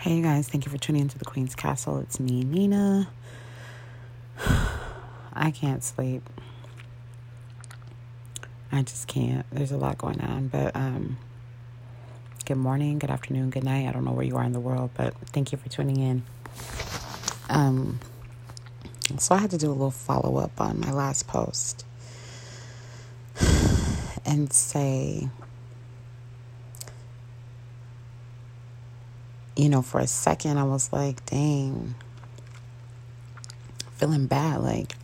Hey, you guys, thank you for tuning into the Queen's Castle. It's me, Nina. I can't sleep. I just can't. There's a lot going on, but um good morning, good afternoon, good night. I don't know where you are in the world, but thank you for tuning in. Um so I had to do a little follow up on my last post and say you know, for a second, I was like, dang, feeling bad. Like,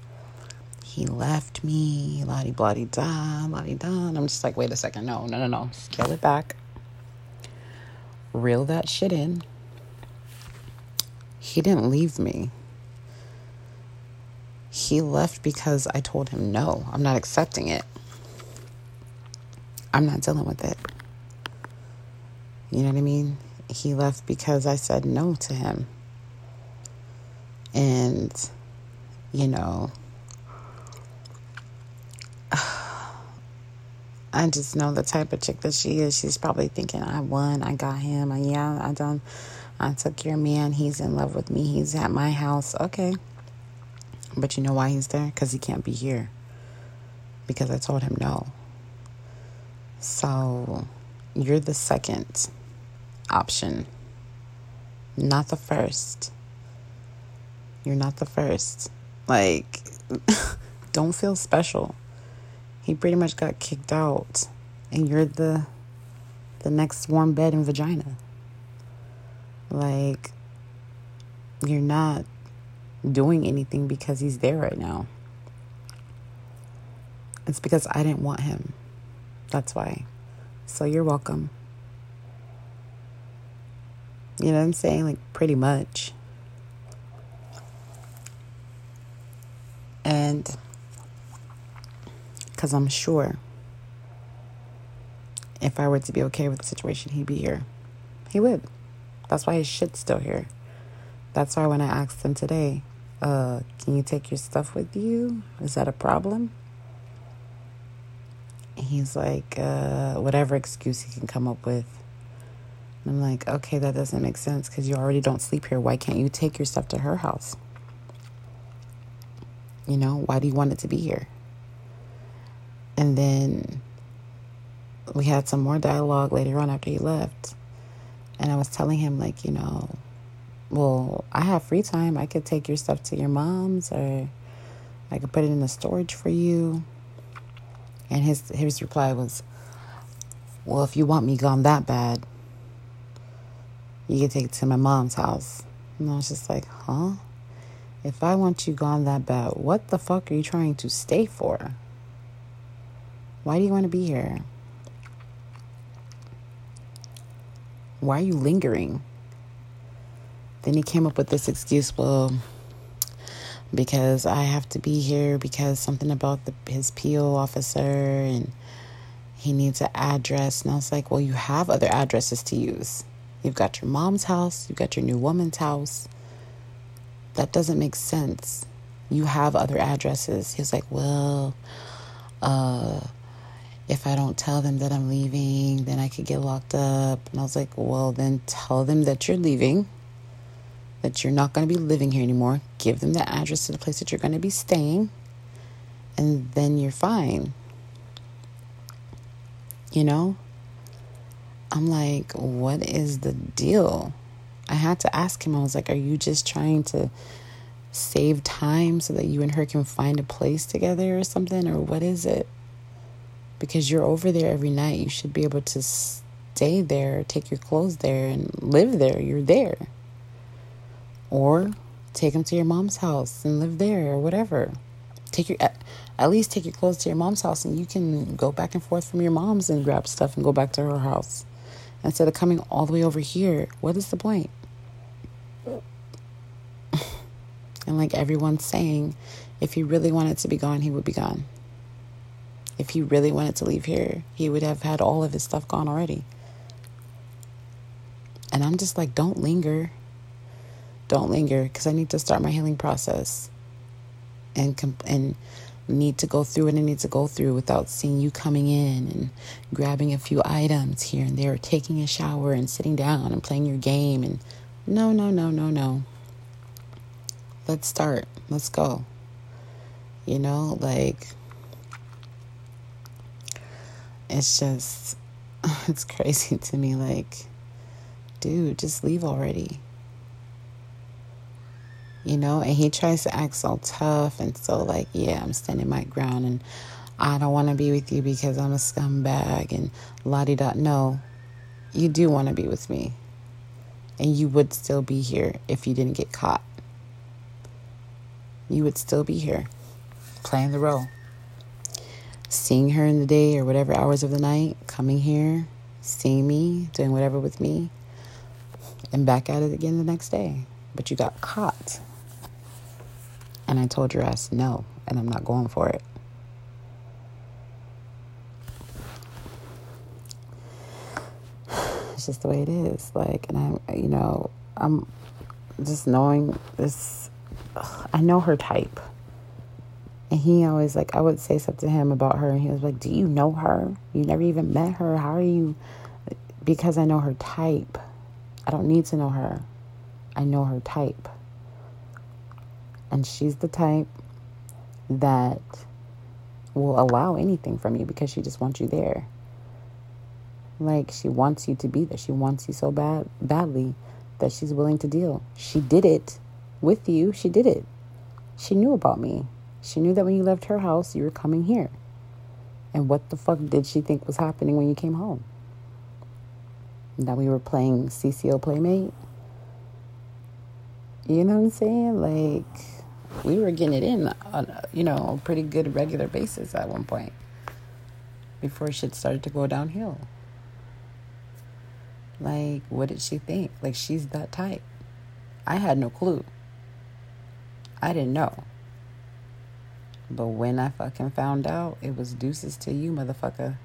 he left me, la di blah di da, la di da. And I'm just like, wait a second. No, no, no, no. Scale it back. Reel that shit in. He didn't leave me. He left because I told him no, I'm not accepting it. I'm not dealing with it. You know what I mean? He left because I said no to him. And, you know, I just know the type of chick that she is. She's probably thinking, I won, I got him, I, yeah, I done, I took your man, he's in love with me, he's at my house. Okay. But you know why he's there? Because he can't be here. Because I told him no. So you're the second option, not the first. You're not the first. Like, don't feel special. He pretty much got kicked out, and you're the the next warm bed and vagina. Like, you're not doing anything because he's there right now. It's because I didn't want him. That's why. So you're welcome. You know what I'm saying? Like, pretty much. And because I'm sure if I were to be okay with the situation, he'd be here. He would. That's why his shit's still here. That's why when I asked him today, uh, can you take your stuff with you? Is that a problem? He's like, uh, whatever excuse he can come up with. I'm like, okay, that doesn't make sense because you already don't sleep here. Why can't you take your stuff to her house? You know, why do you want it to be here? And then we had some more dialogue later on after he left. And I was telling him, like, you know, well, I have free time. I could take your stuff to your mom's or I could put it in the storage for you. And his his reply was, Well, if you want me gone that bad, you can take it to my mom's house. And I was just like, huh? If I want you gone that bad, what the fuck are you trying to stay for? Why do you want to be here? Why are you lingering? Then he came up with this excuse, well, because I have to be here because something about the, his PO officer and he needs an address. And I was like, well, you have other addresses to use. You've got your mom's house, you've got your new woman's house. That doesn't make sense. You have other addresses. He's like, Well, uh, if I don't tell them that I'm leaving, then I could get locked up. And I was like, Well, then tell them that you're leaving, that you're not going to be living here anymore. Give them the address to the place that you're going to be staying, and then you're fine. You know? I'm like, what is the deal? I had to ask him, I was like, are you just trying to save time so that you and her can find a place together or something? Or what is it? Because you're over there every night. You should be able to stay there, take your clothes there, and live there. You're there. Or take them to your mom's house and live there or whatever. Take your at least take your clothes to your mom's house and you can go back and forth from your mom's and grab stuff and go back to her house instead of coming all the way over here. What is the point? and like everyone's saying, if he really wanted to be gone, he would be gone. If he really wanted to leave here, he would have had all of his stuff gone already. And I'm just like, don't linger. Don't linger because I need to start my healing process. And and need to go through and I need to go through without seeing you coming in and grabbing a few items here and there, taking a shower and sitting down and playing your game and No, no, no, no, no. Let's start. Let's go. You know, like, it's just, it's crazy to me. Like, dude, just leave already. You know, and he tries to act so tough and so, like, yeah, I'm standing my ground and I don't want to be with you because I'm a scumbag and la di da. No, you do want to be with me. And you would still be here if you didn't get caught. You would still be here playing the role. Seeing her in the day or whatever hours of the night, coming here, seeing me, doing whatever with me, and back at it again the next day. But you got caught. And I told your ass no, and I'm not going for it. It's just the way it is. Like, and I, you know, I'm just knowing this. I know her type. And he always like I would say something to him about her, and he was like, "Do you know her? You never even met her. How are you?" Because I know her type. I don't need to know her. I know her type. And she's the type that will allow anything from you because she just wants you there. Like she wants you to be there. She wants you so bad badly that she's willing to deal. She did it with you. She did it. She knew about me. She knew that when you left her house, you were coming here. And what the fuck did she think was happening when you came home? That we were playing CCO Playmate? You know what I'm saying? Like, we were getting it in on, you know, a pretty good regular basis at one point before shit started to go downhill. Like, what did she think? Like, she's that type. I had no clue. I didn't know. But when I fucking found out, it was deuces to you, motherfucker.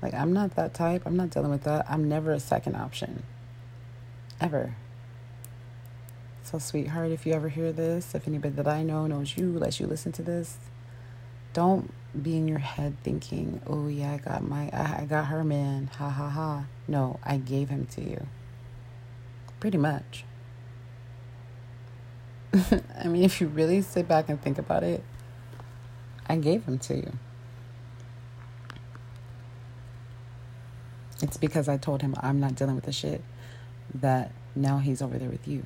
Like, I'm not that type. I'm not dealing with that. I'm never a second option. Ever. So, sweetheart, if you ever hear this, if anybody that I know knows you, lets you listen to this, don't be in your head thinking, "Oh yeah, I got my, I got her man." Ha ha ha. No, I gave him to you. Pretty much. I mean, if you really sit back and think about it, I gave him to you. It's because I told him I'm not dealing with the shit that now he's over there with you.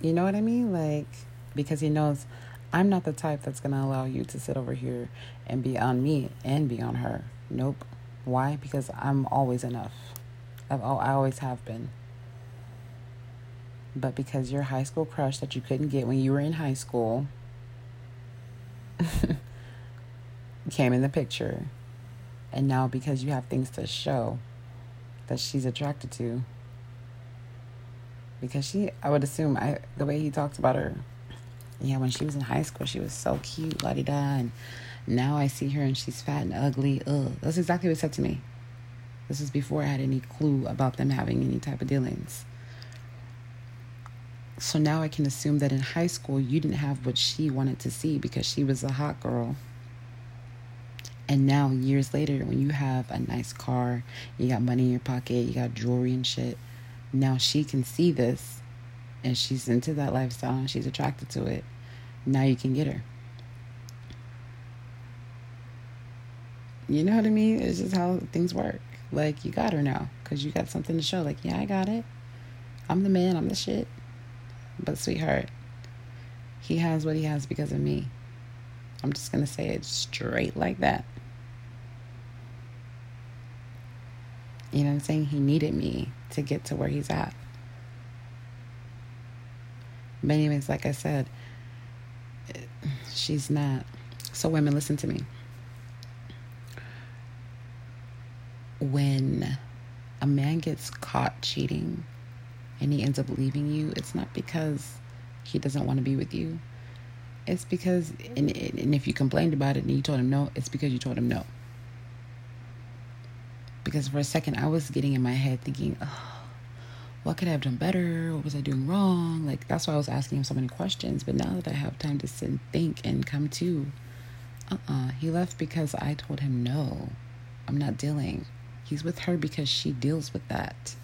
You know what I mean? Like, because he knows I'm not the type that's going to allow you to sit over here and be on me and be on her. Nope. Why? Because I'm always enough. I've, I always have been. But because your high school crush that you couldn't get when you were in high school came in the picture, and now because you have things to show that she's attracted to, because she, I would assume, I the way he talked about her, yeah, when she was in high school, she was so cute, la di da, and now I see her and she's fat and ugly. Ugh, that's exactly what he said to me. This is before I had any clue about them having any type of dealings. So now I can assume that in high school you didn't have what she wanted to see because she was a hot girl. And now, years later, when you have a nice car, you got money in your pocket, you got jewelry and shit, now she can see this and she's into that lifestyle and she's attracted to it. Now you can get her. You know what I mean? It's just how things work. Like, you got her now because you got something to show. Like, yeah, I got it. I'm the man, I'm the shit. But, sweetheart, he has what he has because of me. I'm just going to say it straight like that. You know what I'm saying? He needed me to get to where he's at. Anyways, like I said, she's not. So, women, listen to me. When a man gets caught cheating, and he ends up leaving you, it's not because he doesn't want to be with you. It's because, and, and if you complained about it and you told him no, it's because you told him no. Because for a second, I was getting in my head thinking, oh, what could I have done better? What was I doing wrong? Like, that's why I was asking him so many questions. But now that I have time to sit and think and come to, uh uh-uh, uh he left because I told him no, I'm not dealing. He's with her because she deals with that.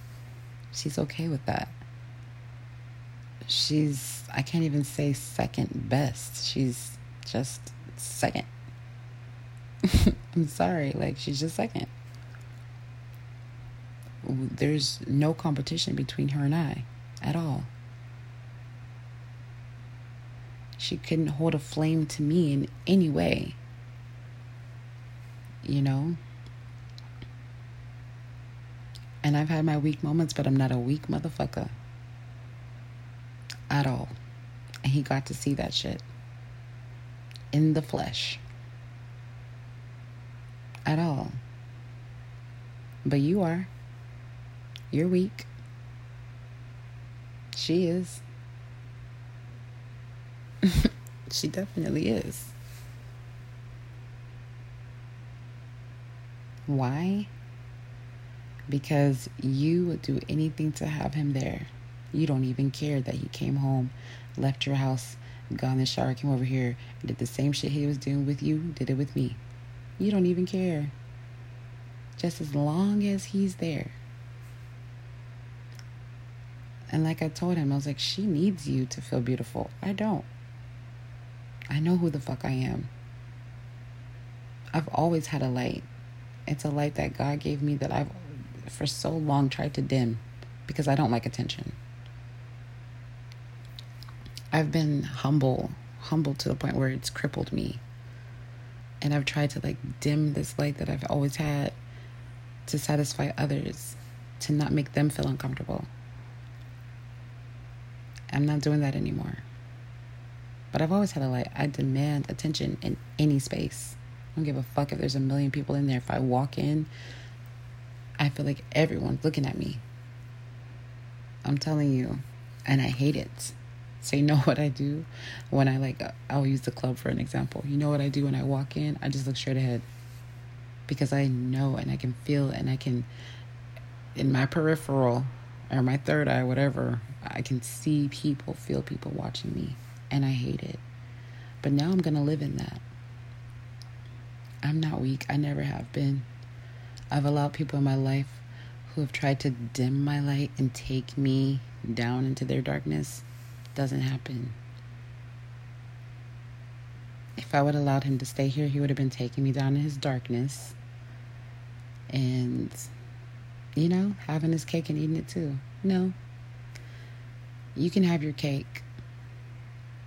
She's okay with that. She's, I can't even say second best. She's just second. I'm sorry. Like, she's just second. There's no competition between her and I at all. She couldn't hold a flame to me in any way. You know? And I've had my weak moments, but I'm not a weak motherfucker. At all. And he got to see that shit. In the flesh. At all. But you are. You're weak. She is. she definitely is. Why? because you would do anything to have him there. You don't even care that he came home, left your house, got in the shower, came over here, did the same shit he was doing with you, did it with me. You don't even care. Just as long as he's there. And like I told him, I was like, she needs you to feel beautiful. I don't. I know who the fuck I am. I've always had a light. It's a light that God gave me that I've for so long tried to dim because I don't like attention. I've been humble, humble to the point where it's crippled me. And I've tried to like dim this light that I've always had to satisfy others, to not make them feel uncomfortable. I'm not doing that anymore. But I've always had a light. I demand attention in any space. I don't give a fuck if there's a million people in there. If I walk in I feel like everyone's looking at me. I'm telling you, and I hate it. So you know what I do when I like uh, I'll use the club for an example. You know what I do when I walk in? I just look straight ahead. Because I know and I can feel and I can in my peripheral or my third eye whatever, I can see people, feel people watching me and I hate it. But now I'm going to live in that. I'm not weak. I never have been. I've allowed people in my life who have tried to dim my light and take me down into their darkness. Doesn't happen. If I would have allowed him to stay here, he would have been taking me down in his darkness and, you know, having his cake and eating it too. No. You can have your cake.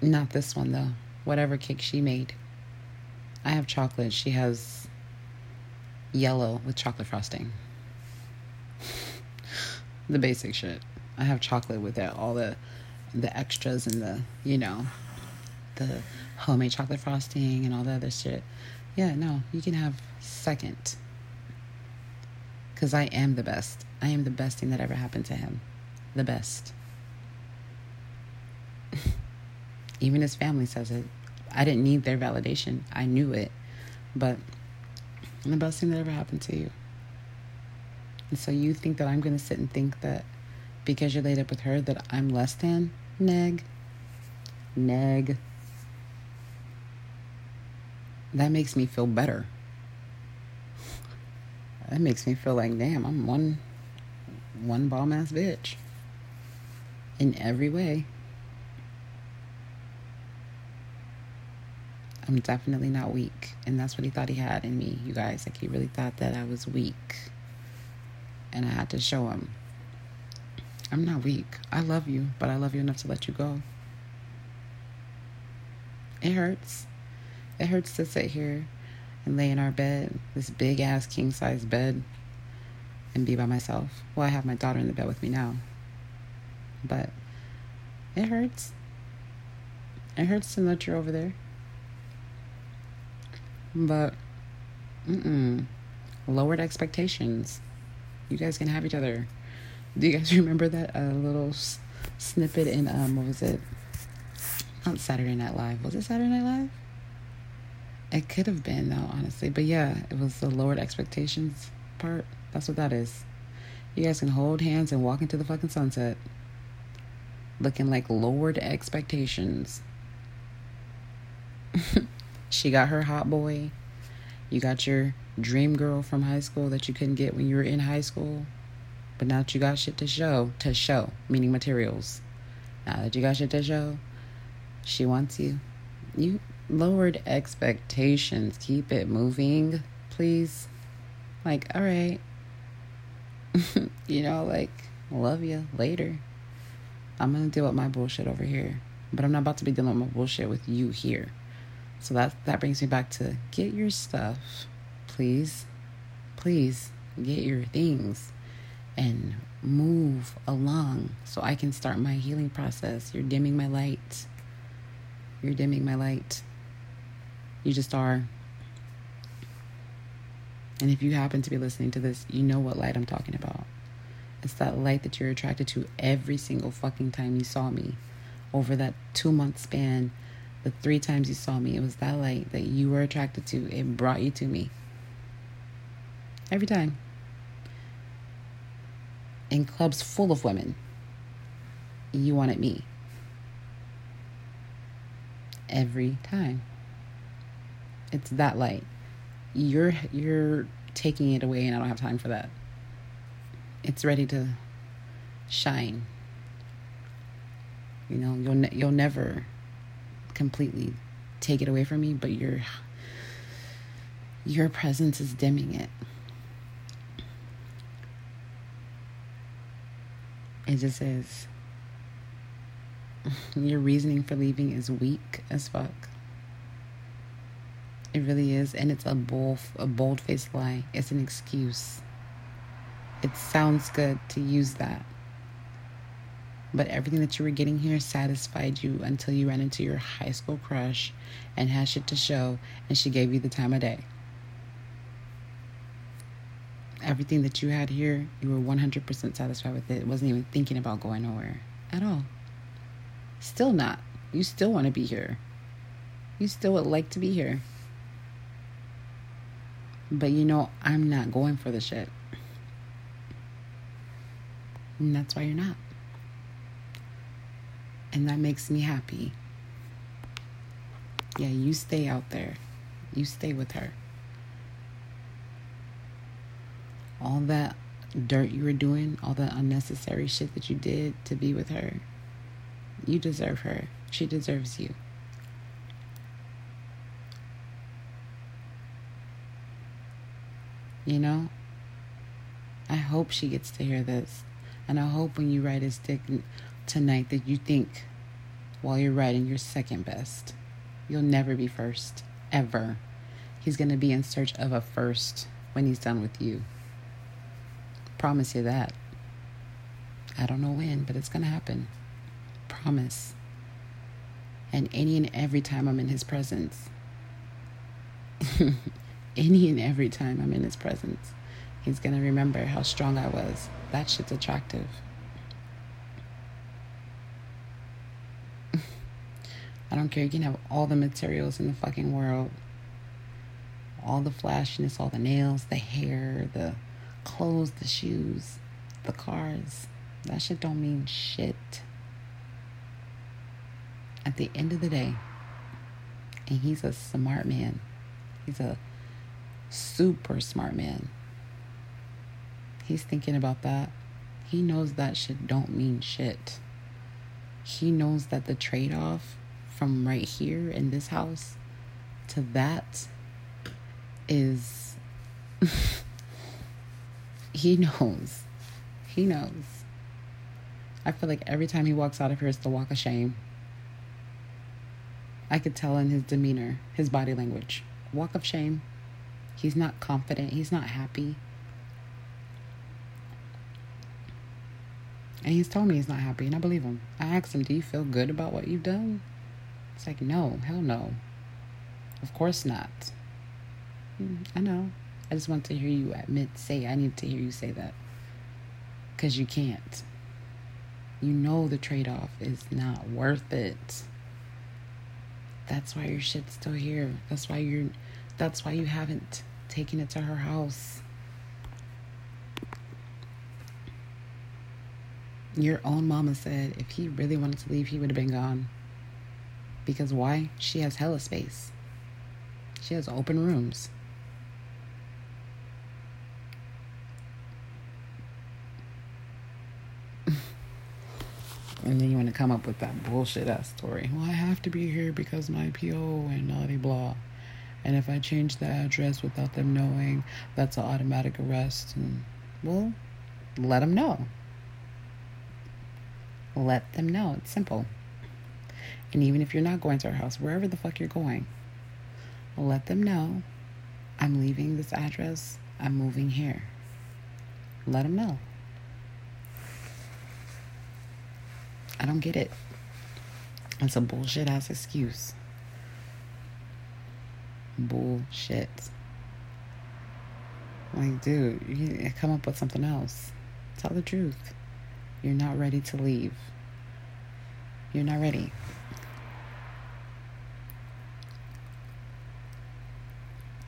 Not this one, though. Whatever cake she made. I have chocolate. She has yellow with chocolate frosting. the basic shit. I have chocolate with it, all the the extras and the, you know, the homemade chocolate frosting and all the other shit. Yeah, no, you can have second. Cuz I am the best. I am the best thing that ever happened to him. The best. Even his family says it. I didn't need their validation. I knew it. But the best thing that ever happened to you. And so you think that I'm going to sit and think that because you're laid up with her that I'm less than? Neg. Neg. That makes me feel better. That makes me feel like, damn, I'm one one bomb ass bitch. In every way. I'm definitely not weak. And that's what he thought he had in me, you guys. Like, he really thought that I was weak. And I had to show him I'm not weak. I love you, but I love you enough to let you go. It hurts. It hurts to sit here and lay in our bed, this big ass king size bed, and be by myself. Well, I have my daughter in the bed with me now. But it hurts. It hurts to know that you're over there. But, mm-mm. Lowered expectations. You guys can have each other. Do you guys remember that uh, little s- snippet in, um, what was it? On Saturday Night Live. Was it Saturday Night Live? It could have been, though, honestly. But yeah, it was the lowered expectations part. That's what that is. You guys can hold hands and walk into the fucking sunset. Looking like lowered expectations. She got her hot boy. You got your dream girl from high school that you couldn't get when you were in high school. But now that you got shit to show, to show, meaning materials. Now that you got shit to show, she wants you. You lowered expectations. Keep it moving, please. Like, all right. you know, like, love you later. I'm gonna deal with my bullshit over here. But I'm not about to be dealing with my bullshit with you here. So that that brings me back to get your stuff, please. Please get your things and move along so I can start my healing process. You're dimming my light. You're dimming my light. You just are. And if you happen to be listening to this, you know what light I'm talking about. It's that light that you're attracted to every single fucking time you saw me. Over that two month span, the three times you saw me, it was that light that you were attracted to. It brought you to me. Every time. In clubs full of women, you wanted me. Every time. It's that light. You're you're taking it away and I don't have time for that it's ready to shine. You know, you'll ne- you'll never completely take it away from me, but your your presence is dimming it. It just is. Your reasoning for leaving is weak as fuck. It really is, and it's a bold, a bold faced lie. It's an excuse. It sounds good to use that. But everything that you were getting here satisfied you until you ran into your high school crush and had shit to show, and she gave you the time of day. Everything that you had here, you were 100% satisfied with it. Wasn't even thinking about going nowhere at all. Still not. You still want to be here. You still would like to be here. But you know, I'm not going for the shit. And that's why you're not. And that makes me happy. Yeah, you stay out there. You stay with her. All that dirt you were doing, all the unnecessary shit that you did to be with her, you deserve her. She deserves you. You know? I hope she gets to hear this. And I hope when you write a stick tonight that you think while you're writing you're second best. You'll never be first, ever. He's going to be in search of a first when he's done with you. Promise you that. I don't know when, but it's going to happen. Promise. And any and every time I'm in his presence, any and every time I'm in his presence, he's going to remember how strong I was that shit's attractive. I don't care. You can have all the materials in the fucking world. All the flashiness, all the nails, the hair, the clothes, the shoes, the cars. That shit don't mean shit. At the end of the day, and he's a smart man. He's a super smart man. He's thinking about that. He knows that shit don't mean shit. He knows that the trade off from right here in this house to that is. he knows. He knows. I feel like every time he walks out of here, it's the walk of shame. I could tell in his demeanor, his body language. Walk of shame. He's not confident. He's not happy. And he's told me he's not happy, and I believe him. I asked him, Do you feel good about what you've done? It's like, No, hell no. Of course not. Hmm, I know. I just want to hear you admit, say, I need to hear you say that. Because you can't. You know the trade off is not worth it. That's why your shit's still here. That's why you're, that's why you haven't taken it to her house. Your own mama said if he really wanted to leave, he would have been gone. Because why? She has hella space. She has open rooms. and then you want to come up with that bullshit ass story. Well, I have to be here because my PO and naughty blah. And if I change the address without them knowing, that's an automatic arrest. And well, let them know. Let them know. It's simple. And even if you're not going to our house, wherever the fuck you're going, let them know I'm leaving this address. I'm moving here. Let them know. I don't get it. It's a bullshit ass excuse. Bullshit. Like, dude, you come up with something else. Tell the truth. You're not ready to leave. You're not ready.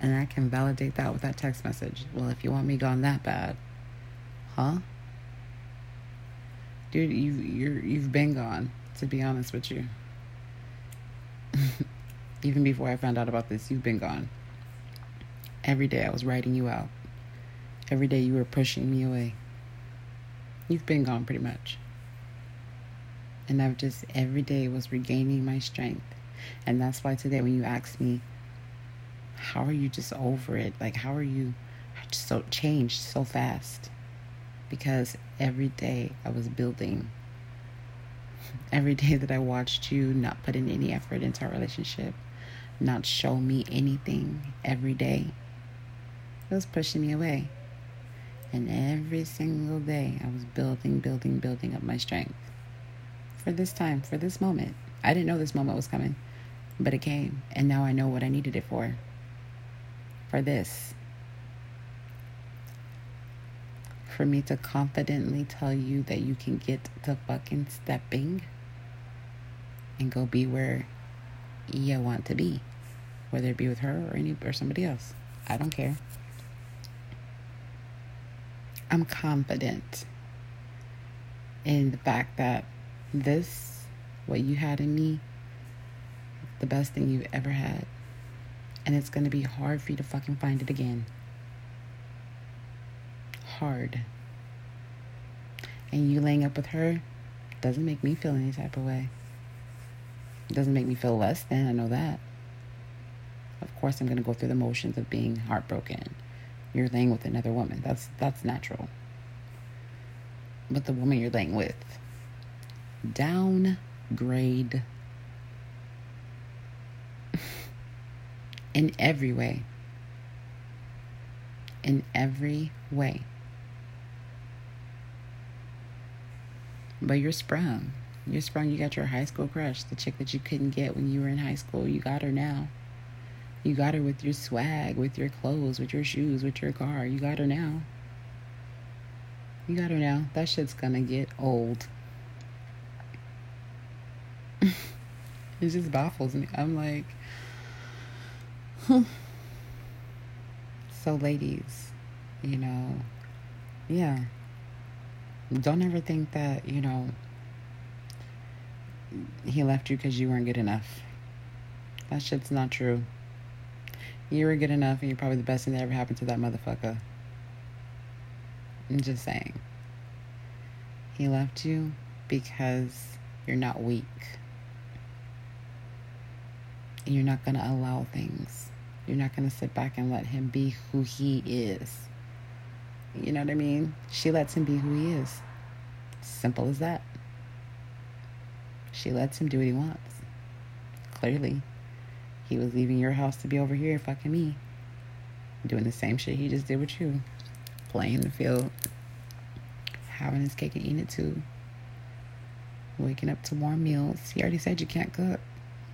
And I can validate that with that text message. Well, if you want me gone that bad, huh? Dude, you you're you've been gone, to be honest with you. Even before I found out about this, you've been gone. Every day I was writing you out. Every day you were pushing me away. You've been gone pretty much. And I've just every day was regaining my strength. And that's why today when you asked me, how are you just over it? Like how are you so changed so fast? Because every day I was building. Every day that I watched you not put in any effort into our relationship, not show me anything every day, it was pushing me away. And every single day, I was building, building, building up my strength for this time, for this moment. I didn't know this moment was coming, but it came. And now I know what I needed it for. For this. For me to confidently tell you that you can get to fucking stepping and go be where you want to be, whether it be with her or any or somebody else. I don't care. I'm confident in the fact that this, what you had in me, the best thing you've ever had. And it's going to be hard for you to fucking find it again. Hard. And you laying up with her doesn't make me feel any type of way. It doesn't make me feel less than, I know that. Of course, I'm going to go through the motions of being heartbroken you're laying with another woman. That's that's natural. But the woman you're laying with, downgrade in every way. In every way. But you're sprung. You're sprung. You got your high school crush, the chick that you couldn't get when you were in high school. You got her now. You got her with your swag, with your clothes, with your shoes, with your car. You got her now. You got her now. That shit's gonna get old. it just baffles me. I'm like. So, ladies, you know, yeah. Don't ever think that, you know, he left you because you weren't good enough. That shit's not true. You were good enough and you're probably the best thing that ever happened to that motherfucker. I'm just saying. He left you because you're not weak. And you're not going to allow things. You're not going to sit back and let him be who he is. You know what I mean? She lets him be who he is. Simple as that. She lets him do what he wants. Clearly. He was leaving your house to be over here fucking me. Doing the same shit he just did with you. Playing the field. Having his cake and eating it too. Waking up to warm meals. He already said you can't cook.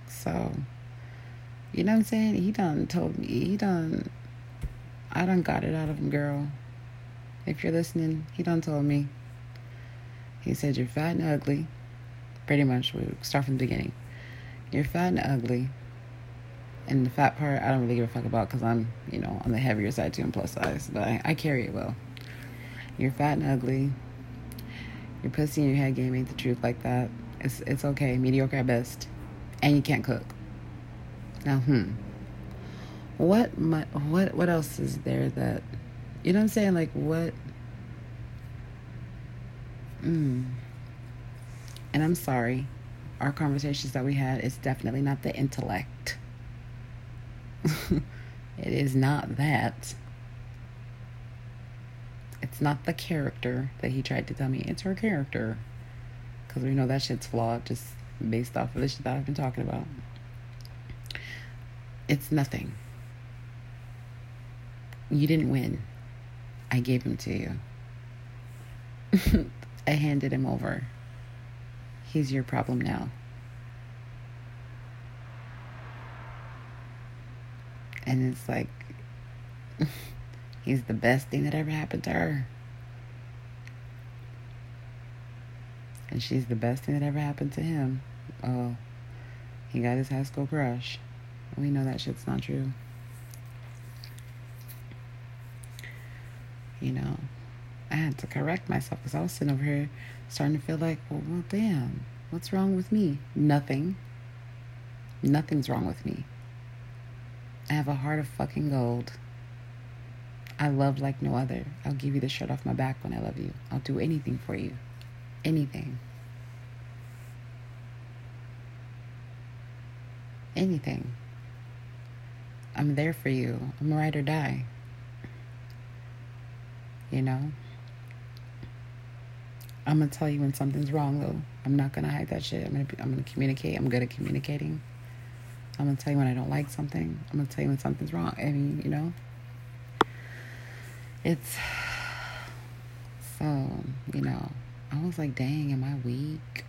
So, you know what I'm saying? He done told me. He done. I done got it out of him, girl. If you're listening, he done told me. He said you're fat and ugly. Pretty much, we start from the beginning. You're fat and ugly. And the fat part, I don't really give a fuck about because I'm, you know, on the heavier side too and plus size. But I, I carry it well. You're fat and ugly. Your pussy and your head game ain't the truth like that. It's it's okay, mediocre at best, and you can't cook. Now, hmm, what my, what what else is there that, you know what I'm saying? Like what? Hmm. And I'm sorry, our conversations that we had is definitely not the intellect. it is not that. It's not the character that he tried to tell me. It's her character. Because we know that shit's flawed just based off of the shit that I've been talking about. It's nothing. You didn't win. I gave him to you. I handed him over. He's your problem now. And it's like, he's the best thing that ever happened to her. And she's the best thing that ever happened to him. Oh, he got his high school crush. We know that shit's not true. You know, I had to correct myself because I was sitting over here starting to feel like, well, well, damn, what's wrong with me? Nothing. Nothing's wrong with me. I have a heart of fucking gold. I love like no other. I'll give you the shirt off my back when I love you. I'll do anything for you. Anything. Anything. I'm there for you. I'm a ride or die. You know? I'm gonna tell you when something's wrong though. I'm not gonna hide that shit. I'm gonna be, I'm gonna communicate. I'm good at communicating. I'm gonna tell you when I don't like something. I'm gonna tell you when something's wrong. I mean, you know, it's so you know. I was like, dang, am I weak?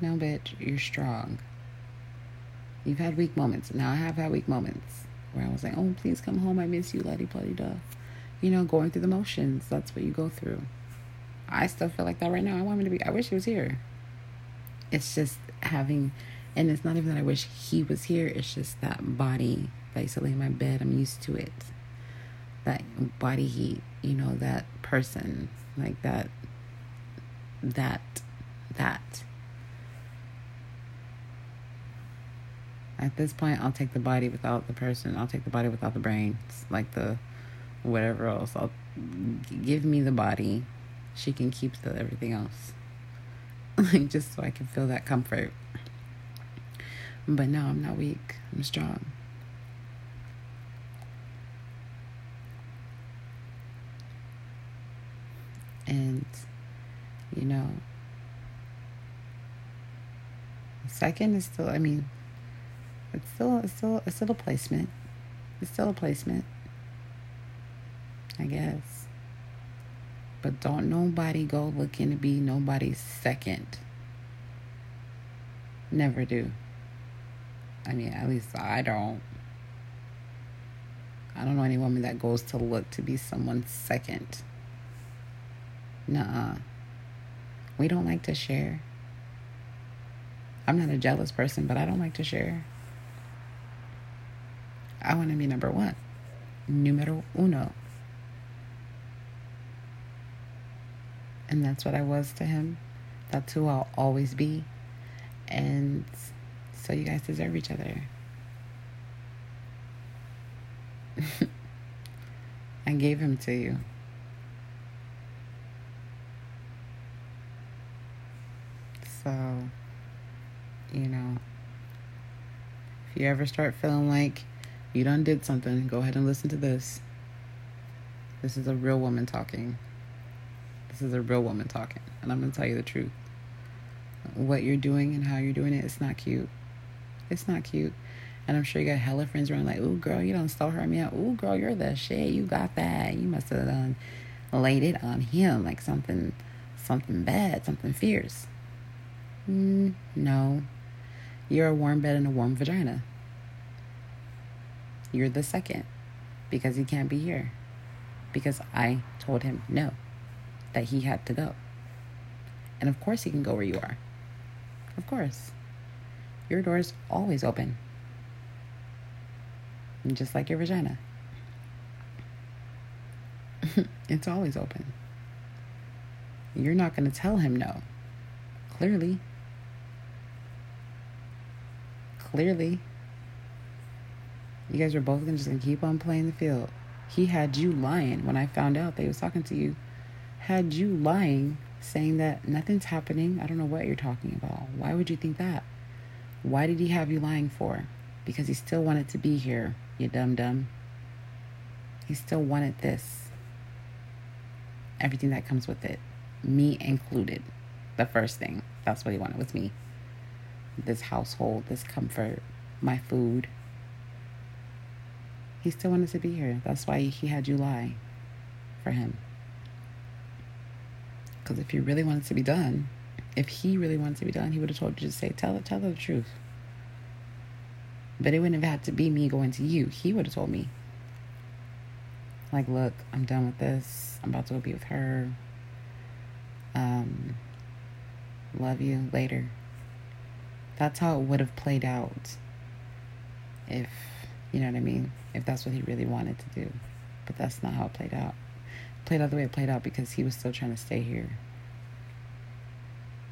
No, bitch, you're strong. You've had weak moments. Now I have had weak moments where I was like, oh, please come home. I miss you, Letty Bloody Duh. You know, going through the motions. That's what you go through. I still feel like that right now. I want him to be, I wish he was here. It's just having, and it's not even that I wish he was here. It's just that body that in my bed. I'm used to it. That body heat, you know, that person, like that, that, that. At this point, I'll take the body without the person. I'll take the body without the brains, like the whatever else. I'll give me the body she can keep the everything else. like just so I can feel that comfort. But no, I'm not weak. I'm strong. And you know, second is still I mean it's still it's still it's still a placement. It's still a placement. I guess. But don't nobody go looking to be nobody's second. Never do. I mean, at least I don't. I don't know any woman that goes to look to be someone's second. Nah. We don't like to share. I'm not a jealous person, but I don't like to share. I want to be number one. Numero uno. And that's what I was to him. That's who I'll always be. And so you guys deserve each other. I gave him to you. So, you know, if you ever start feeling like you done did something, go ahead and listen to this. This is a real woman talking. This is a real woman talking, and I'm gonna tell you the truth. What you're doing and how you're doing it, it's not cute. It's not cute. And I'm sure you got hella friends around like, ooh, girl, you don't still hurt me out. Ooh, girl, you're the shit. You got that. You must have done laid it on him like something, something bad, something fierce. Mm, no. You're a warm bed and a warm vagina. You're the second because he can't be here. Because I told him no that he had to go. And of course, he can go where you are. Of course. Your door is always open. and Just like your vagina. it's always open. You're not going to tell him no. Clearly. Clearly. You guys are both gonna just gonna keep on playing the field. He had you lying when I found out that he was talking to you had you lying saying that nothing's happening. I don't know what you're talking about. Why would you think that? Why did he have you lying for? Because he still wanted to be here, you dumb dumb. He still wanted this. Everything that comes with it, me included. The first thing. That's what he wanted was me. This household, this comfort, my food. He still wanted to be here. That's why he had you lie for him. Because if you really wanted to be done, if he really wanted to be done, he would have told you to say, tell tell her the truth. But it wouldn't have had to be me going to you. He would have told me. Like, look, I'm done with this. I'm about to go be with her. Um, love you later. That's how it would have played out. If, you know what I mean? If that's what he really wanted to do. But that's not how it played out played out the way it played out because he was still trying to stay here.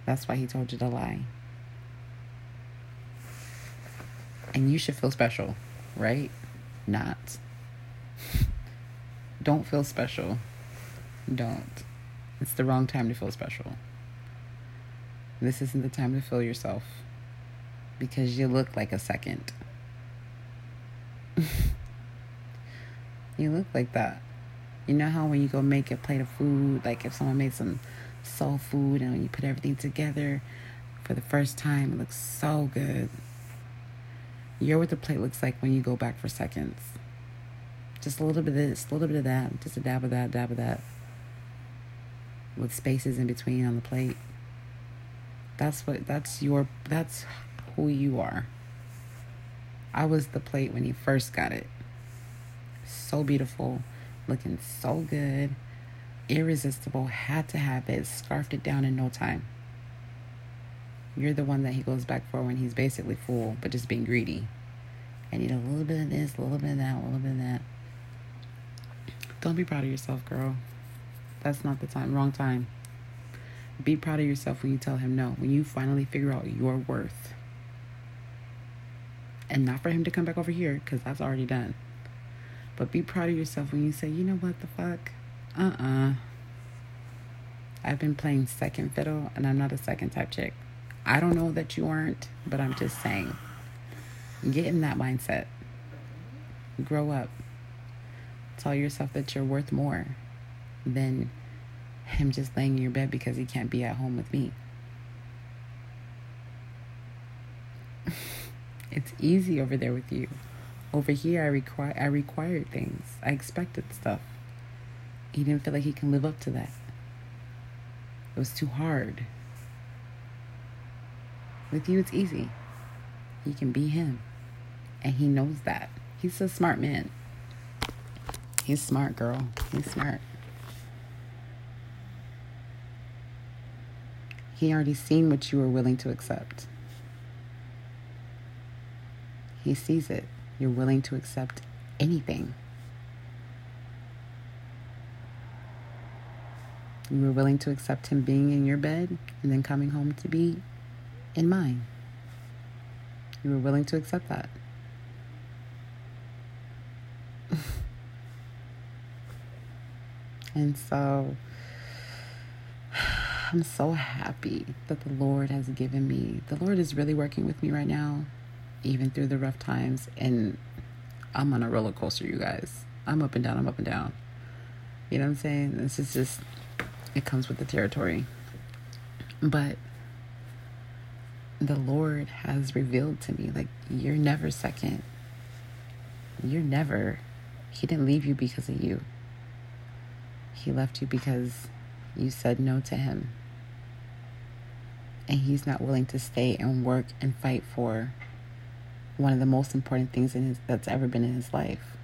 That's why he told you to lie. And you should feel special, right? Not. Don't feel special. Don't. It's the wrong time to feel special. This isn't the time to feel yourself because you look like a second. You look like that. You know how when you go make a plate of food, like if someone made some soul food and when you put everything together for the first time, it looks so good. You're what the plate looks like when you go back for seconds. Just a little bit of this, a little bit of that, just a dab of that, dab of that. With spaces in between on the plate. That's what that's your that's who you are. I was the plate when you first got it. So beautiful looking so good, irresistible, had to have it, scarfed it down in no time. You're the one that he goes back for when he's basically full, but just being greedy. I need a little bit of this, a little bit of that, a little bit of that. Don't be proud of yourself, girl. That's not the time. Wrong time. Be proud of yourself when you tell him no. When you finally figure out your worth. And not for him to come back over here, because that's already done. But be proud of yourself when you say, you know what the fuck? Uh uh-uh. uh. I've been playing second fiddle and I'm not a second type chick. I don't know that you aren't, but I'm just saying. Get in that mindset. Grow up. Tell yourself that you're worth more than him just laying in your bed because he can't be at home with me. it's easy over there with you. Over here, I require I required things. I expected stuff. He didn't feel like he can live up to that. It was too hard. With you, it's easy. He can be him, and he knows that. He's a smart man. He's smart, girl. He's smart. He already seen what you were willing to accept. He sees it. You're willing to accept anything. You were willing to accept him being in your bed and then coming home to be in mine. You were willing to accept that. and so I'm so happy that the Lord has given me. The Lord is really working with me right now even through the rough times. And I'm on a roller coaster, you guys. I'm up and down, I'm up and down. You know what I'm saying? This is just, it comes with the territory. But the Lord has revealed to me, like, you're never second. You're never. He didn't leave you because of you. He left you because you said no to him. And he's not willing to stay and work and fight for one of the most important things in his, that's ever been in his life.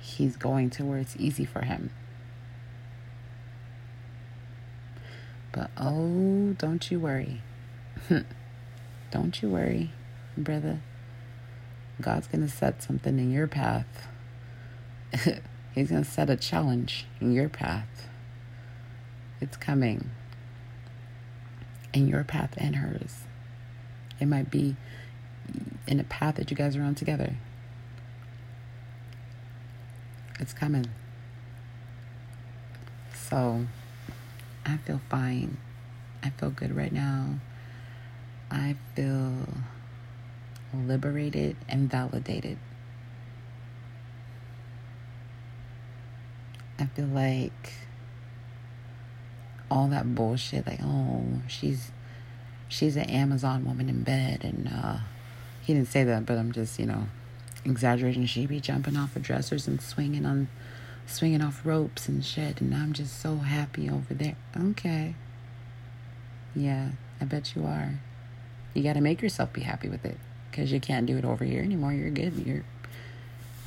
He's going to where it's easy for him. But oh, don't you worry. don't you worry, brother. God's going to set something in your path. He's going to set a challenge in your path. It's coming in your path and hers. It might be in a path that you guys are on together. It's coming. So I feel fine. I feel good right now. I feel liberated and validated. I feel like all that bullshit, like, oh, she's she's an Amazon woman in bed, and uh, he didn't say that, but I'm just, you know, exaggerating. She be jumping off of dressers and swinging on, swinging off ropes and shit, and I'm just so happy over there. Okay. Yeah, I bet you are. You got to make yourself be happy with it because you can't do it over here anymore. You're good. You're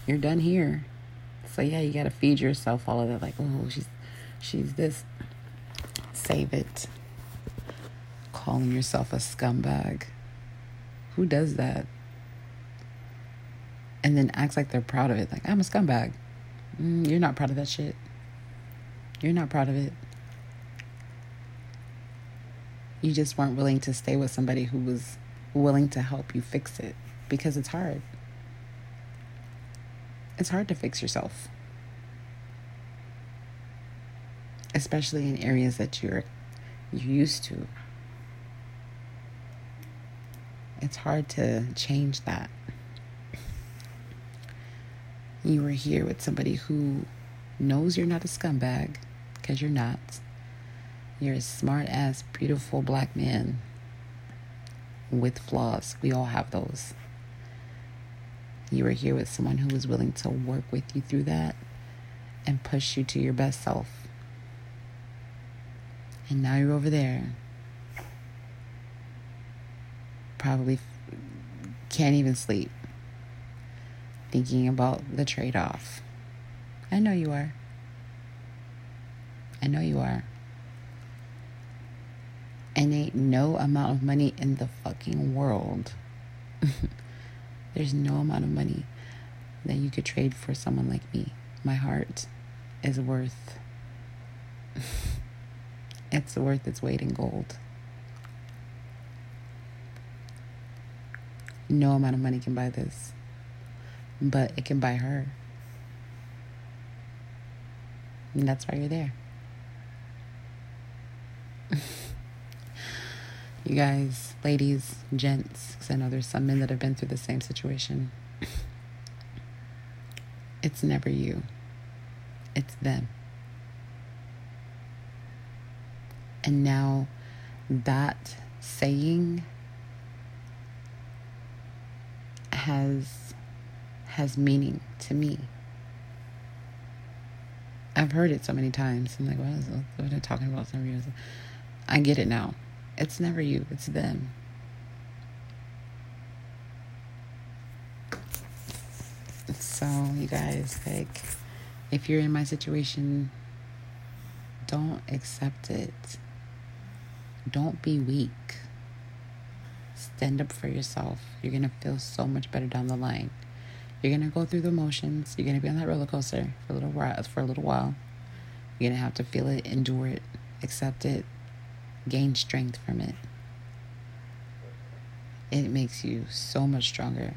you're done here. So yeah, you got to feed yourself all of that. Like, oh, she's she's this. Save it. Calling yourself a scumbag. Who does that? And then acts like they're proud of it. Like, I'm a scumbag. Mm, you're not proud of that shit. You're not proud of it. You just weren't willing to stay with somebody who was willing to help you fix it because it's hard. It's hard to fix yourself. Especially in areas that you're you're used to. It's hard to change that. You were here with somebody who knows you're not a scumbag because you're not you're a smart ass, beautiful black man with flaws. We all have those. You were here with someone who was willing to work with you through that and push you to your best self. And now you're over there. Probably can't even sleep. Thinking about the trade off. I know you are. I know you are and ain't no amount of money in the fucking world. There's no amount of money that you could trade for someone like me. My heart is worth it's worth its weight in gold. No amount of money can buy this. But it can buy her. And that's why you're there. You guys, ladies, gents, because I know there's some men that have been through the same situation. It's never you, it's them. And now that saying has has meaning to me. I've heard it so many times. I'm like, what is what are they talking about? I get it now. It's never you, it's them. So, you guys, like, if you're in my situation, don't accept it. Don't be weak. Stand up for yourself. You're going to feel so much better down the line. You're going to go through the motions. You're going to be on that roller coaster for a little while. For a little while. You're going to have to feel it, endure it, accept it, gain strength from it. It makes you so much stronger.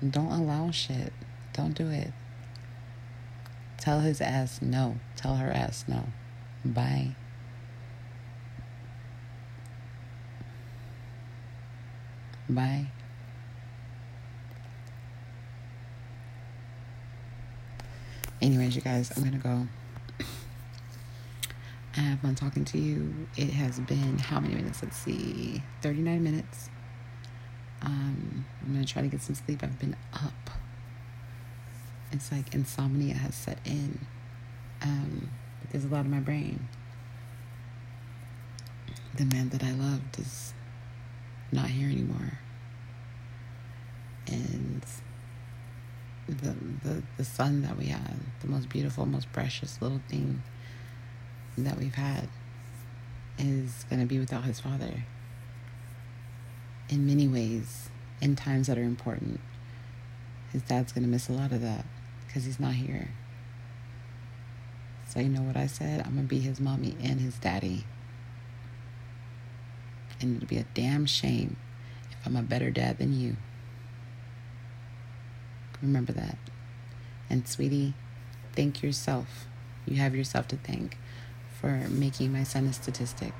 Don't allow shit. Don't do it. Tell his ass no. Tell her ass no. Bye. Bye. Anyways, you guys, I'm gonna go. I have fun talking to you. It has been how many minutes? Let's see, 39 minutes. Um, I'm gonna try to get some sleep. I've been up. It's like insomnia has set in um, because a lot of my brain. The man that I loved is not here anymore. And the, the, the son that we had, the most beautiful, most precious little thing that we've had, is going to be without his father. In many ways, in times that are important, his dad's going to miss a lot of that because he's not here. So, you know what I said? I'm going to be his mommy and his daddy. And it'll be a damn shame if I'm a better dad than you. Remember that. And, sweetie, thank yourself. You have yourself to thank for making my son a statistic.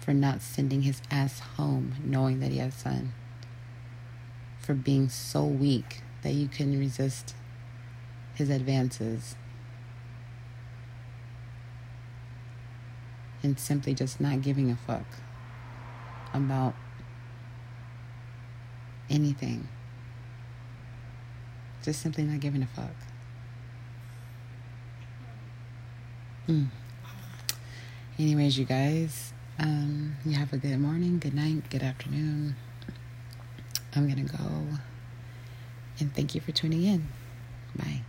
For not sending his ass home knowing that he has a son. For being so weak that you couldn't resist his advances. And simply just not giving a fuck about anything. Just simply not giving a fuck. Mm. Anyways, you guys, um, you have a good morning, good night, good afternoon. I'm going to go. And thank you for tuning in. Bye.